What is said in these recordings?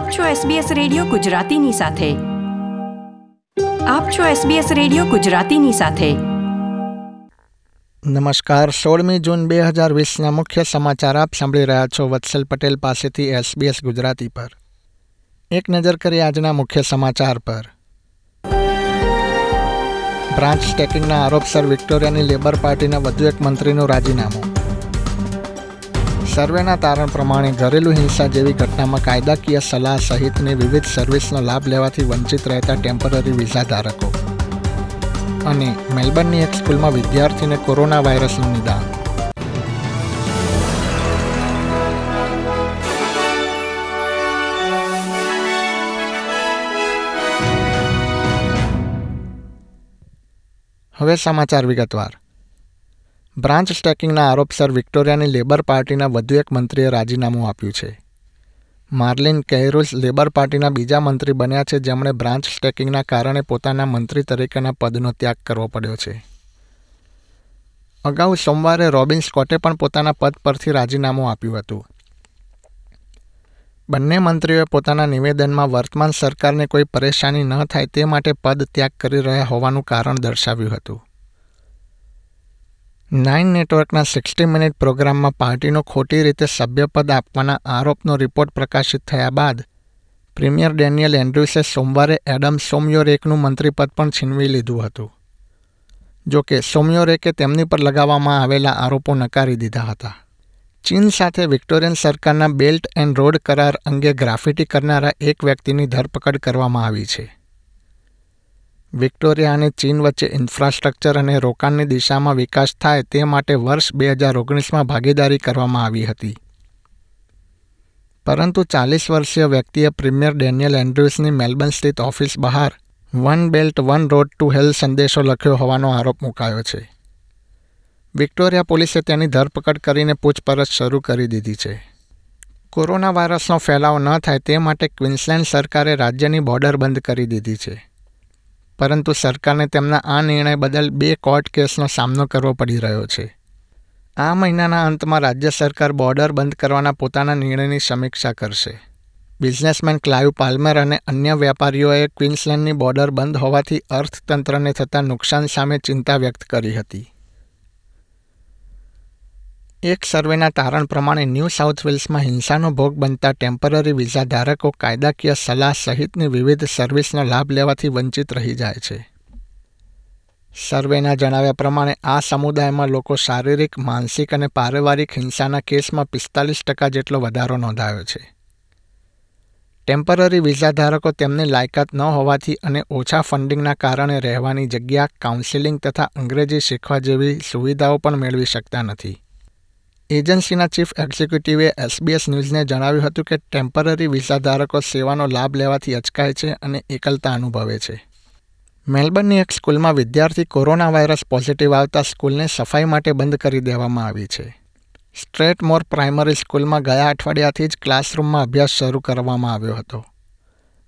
આપ છો SBS radio ગુજરાતીની સાથે. આપ છો SBS રેડિયો ગુજરાતીની સાથે. નમસ્કાર, સોળમી જૂન બે હજાર વીસના મુખ્ય સમાચાર આપ સાંભળી રહ્યા છો વત્સલ પટેલ પાસેથી એસબીએસ ગુજરાતી પર. એક નજર કરી આજના મુખ્ય સમાચાર પર. બ્રાન્ચ સ્ટેકિંગના આરોપસર વિક્ટોરિયાની લેબર પાર્ટીના વધુ એક મંત્રીનું રાજીનામું. સર્વેના તારણ પ્રમાણે ઘરેલું હિંસા જેવી ઘટનામાં કાયદાકીય સલાહ સહિતની વિવિધ સર્વિસનો લાભ લેવાથી વંચિત રહેતા ટેમ્પરરી વિઝા ધારકો અને મેલબર્નની એક સ્કૂલમાં વિદ્યાર્થીને કોરોના વાયરસનું નિદાન. હવે સમાચાર વિગતવાર. બ્રાન્ચ સ્ટેકિંગના આરોપસર વિક્ટોરિયાની લેબર પાર્ટીના વધુ એક મંત્રીએ રાજીનામું આપ્યું છે. માર્લિન કહેરુસ લેબર પાર્ટીના બીજા મંત્રી બન્યા છે જેમણે બ્રાન્ચ સ્ટેકિંગના કારણે પોતાના મંત્રી તરીકેના પદનો ત્યાગ કરવો પડ્યો છે. અગાઉ સોમવારે રોબિન સ્કોટે પણ પોતાના પદ પરથી રાજીનામું આપ્યું હતું. બંને મંત્રીઓએ પોતાના નિવેદનમાં વર્તમાન સરકારને કોઈ પરેશાની ન થાય તે માટે પદ ત્યાગ કરી રહ્યા હોવાનું કારણ દર્શાવ્યું હતું. નાઇન નેટવર્કના સિક્સટી મિનિટ પ્રોગ્રામમાં પાર્ટીનો ખોટી રીતે સભ્યપદ આપવાના આરોપનો રિપોર્ટ પ્રકાશિત થયા બાદ, પ્રીમિયર ડેનિયલ એન્ડ્રુસે સોમવારે એડમ સોમયોરેકનું મંત્રીપદ પણ છીનવી લીધું હતું. જો કે સોમયોરેકે તેમની પર લગાવવામાં આવેલા આરોપો નકારી દીધા હતા. ચીન સાથે વિક્ટોરિયન સરકારના બેલ્ટ એન્ડ રોડ કરાર અંગે ગ્રાફિટી કરનારા એક વ્યક્તિની ધરપકડ કરવામાં આવી છે. વિક્ટોરિયા અને ચીન વચ્ચે ઇન્ફ્રાસ્ટ્રક્ચર અને રોકાણની દિશામાં વિકાસ થાય તે માટે વર્ષ બે હજાર ઓગણીસમાં ભાગીદારી કરવામાં આવી હતી. પરંતુ ચાલીસ વર્ષીય વ્યક્તિએ પ્રીમિયર ડેનિયલ એન્ડ્રુસની મેલબર્ન સ્થિત ઓફિસ બહાર one belt one road to hell સંદેશો લખ્યો હોવાનો આરોપ મુકાયો છે. વિક્ટોરિયા પોલીસે તેની ધરપકડ કરીને પૂછપરછ શરૂ કરી દીધી છે. કોરોના વાયરસનો ફેલાવો ન થાય તે માટે ક્વિન્સલેન્ડ સરકારે રાજ્યની બોર્ડર બંધ કરી દીધી છે. પરંતુ સરકારને તેમના આ નિર્ણય બદલ બે કોર્ટ કેસનો સામનો કરવો પડી રહ્યો છે. આ મહિનાના અંતમાં રાજ્ય સરકાર બોર્ડર બંધ કરવાના પોતાના નિર્ણયની સમીક્ષા કરશે. બિઝનેસમેન ક્લાઇવ પાલ્મર અને અન્ય વેપારીઓએ ક્વિન્સલેન્ડની બોર્ડર બંધ હોવાથી અર્થતંત્રને થતા નુકસાન સામે ચિંતા વ્યક્ત કરી હતી. એક સર્વેના તારણ પ્રમાણે ન્યૂ સાઉથ વેલ્સમાં હિંસાનો ભોગ બનતા ટેમ્પરરી વિઝા ધારકો કાયદાકીય સલાહ સહિતની વિવિધ સર્વિસનો લાભ લેવાથી વંચિત રહી જાય છે. સર્વેના જણાવ્યા પ્રમાણે આ સમુદાયમાં લોકો શારીરિક, માનસિક અને પારિવારિક હિંસાના કેસમાં પિસ્તાલીસ ટકા જેટલો વધારો નોંધાયો છે. ટેમ્પરરી વિઝા ધારકો તેમની લાયકાત ન હોવાથી અને ઓછા ફંડિંગના કારણે રહેવાની જગ્યા, કાઉન્સિલિંગ તથા અંગ્રેજી શીખવા જેવી સુવિધાઓ પણ મેળવી શકતા નથી. એજન્સીના ચીફ એક્ઝિક્યુટિવે એસબીએસ ન્યૂઝને જણાવ્યું હતું કે ટેમ્પરરી વિઝા ધારકો સેવાનો લાભ લેવાથી અચકાય છે અને એકલતા અનુભવે છે. મેલબર્નની એક સ્કૂલમાં વિદ્યાર્થી કોરોના વાયરસ પોઝિટિવ આવતા સ્કૂલને સફાઈ માટે બંધ કરી દેવામાં આવી છે. સ્ટ્રેટમોર પ્રાઇમરી સ્કૂલમાં ગયા અઠવાડિયાથી જ ક્લાસરૂમમાં અભ્યાસ શરૂ કરવામાં આવ્યો હતો.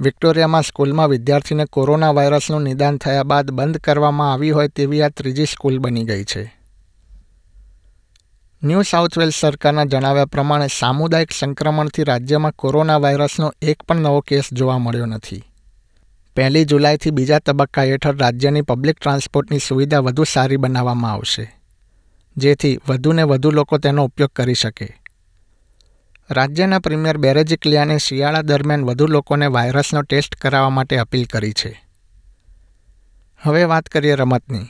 વિક્ટોરિયામાં સ્કૂલમાં વિદ્યાર્થીને કોરોના વાયરસનું નિદાન થયા બાદ બંધ કરવામાં આવી હોય તેવી આ ત્રીજી સ્કૂલ બની ગઈ છે. ન્યૂ સાઉથ વેલ્સ સરકારના જણાવ્યા પ્રમાણે સામુદાયિક સંક્રમણથી રાજ્યમાં કોરોના વાયરસનો એક પણ નવો કેસ જોવા મળ્યો નથી. પહેલી જુલાઈથી બીજા તબક્કા હેઠળ રાજ્યની પબ્લિક ટ્રાન્સપોર્ટની સુવિધા વધુ સારી બનાવવામાં આવશે. જેથી વધુને વધુ લોકો તેનો ઉપયોગ કરી શકે. રાજ્યના પ્રીમિયર બેરેજિકલિયાને શિયાળા દરમિયાન વધુ લોકોને વાયરસનો ટેસ્ટ કરાવવા માટે અપીલ કરી છે. હવે વાત કરીએ રમતની.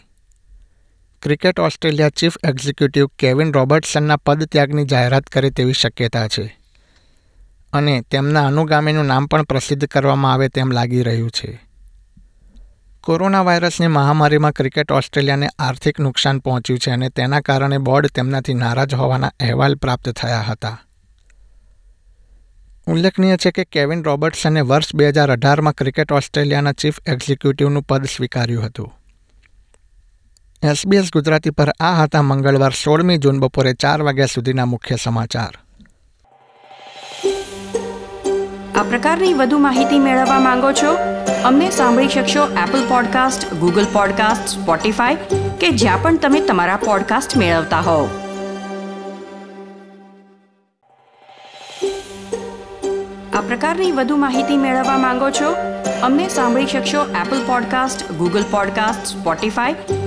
Cricket Australia chief executive Kevin રોબર્ટસનના પદત્યાગની જાહેરાત કરે તેવી શક્યતા છે અને તેમના અનુગામીનું નામ પણ પ્રસિદ્ધ કરવામાં આવે તેમ લાગી રહ્યું છે. કોરોના વાયરસની મહામારીમાં ક્રિકેટ ઓસ્ટ્રેલિયાને આર્થિક નુકસાન પહોંચ્યું છે અને તેના કારણે બોર્ડ તેમનાથી નારાજ હોવાના અહેવાલ પ્રાપ્ત થયા હતા. ઉલ્લેખનીય છે કે કેવિન રોબર્ટસને વર્ષ બે હજાર અઢારમાં ક્રિકેટ ઓસ્ટ્રેલિયાના ચીફ એક્ઝિક્યુટિવનું પદ સ્વીકાર્યું હતું. એસબીએસ ગુજરાતી પર આ હતા મંગળવાર સોળમી જૂન બપોરે ચાર વાગ્યા સુધીના મુખ્ય સમાચાર. આ પ્રકારની વધુ માહિતી મેળવવા માંગો છો? અમને સાંભળી શકશો Apple podcast Google podcast Spotify કે જ્યાં પણ તમે તમારા પોડકાસ્ટ મેળવતા હોવ. આ પ્રકારની વધુ માહિતી મેળવવા માંગો છો? અમને સાંભળી શકશો Apple podcast Google podcast Spotify